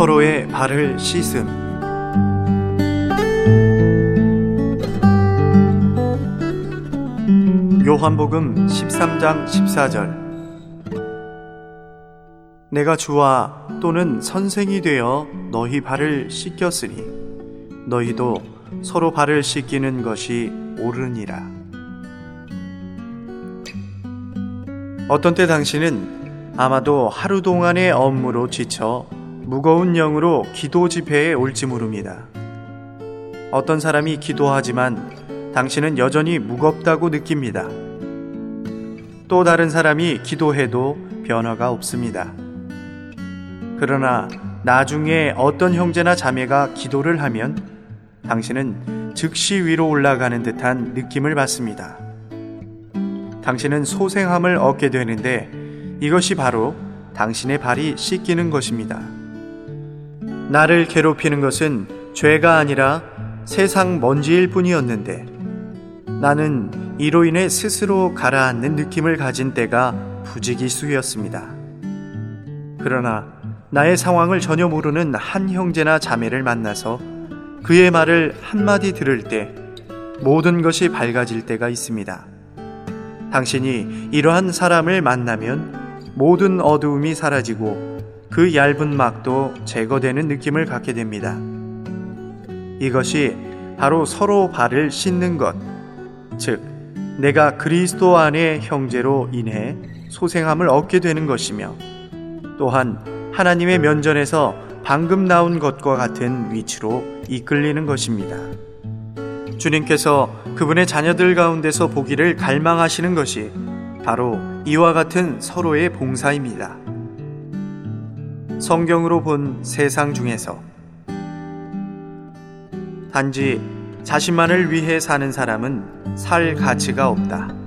서로의 발을 씻음. 요한복음 13장 14절. 내가 주와 또는 선생이 되어 너희 발을 씻겼으니 너희도 서로 발을 씻기는 것이 옳으니라. 어떤 때 당신은 아마도 하루 동안의 업무로 지쳐 무거운 영으로 기도 집회에 올지 모릅니다. 어떤 사람이 기도하지만 당신은 여전히 무겁다고 느낍니다. 또 다른 사람이 기도해도 변화가 없습니다. 그러나 나중에 어떤 형제나 자매가 기도를 하면 당신은 즉시 위로 올라가는 듯한 느낌을 받습니다. 당신은 소생함을 얻게 되는데 이것이 바로 당신의 발이 씻기는 것입니다. 나를 괴롭히는 것은 죄가 아니라 세상 먼지일 뿐이었는데 나는 이로 인해 스스로 가라앉는 느낌을 가진 때가 부지기수였습니다. 그러나 나의 상황을 전혀 모르는 한 형제나 자매를 만나서 그의 말을 한마디 들을 때 모든 것이 밝아질 때가 있습니다. 당신이 이러한 사람을 만나면 모든 어두움이 사라지고 그 얇은 막도 제거되는 느낌을 갖게 됩니다. 이것이 바로 서로 발을 씻는 것, 즉, 내가 그리스도 안의 형제로 인해 소생함을 얻게 되는 것이며 또한 하나님의 면전에서 방금 나온 것과 같은 위치로 이끌리는 것입니다. 주님께서 그분의 자녀들 가운데서 보기를 갈망하시는 것이 바로 이와 같은 서로의 봉사입니다. 성경으로 본 세상 중에서 단지 자신만을 위해 사는 사람은 살 가치가 없다.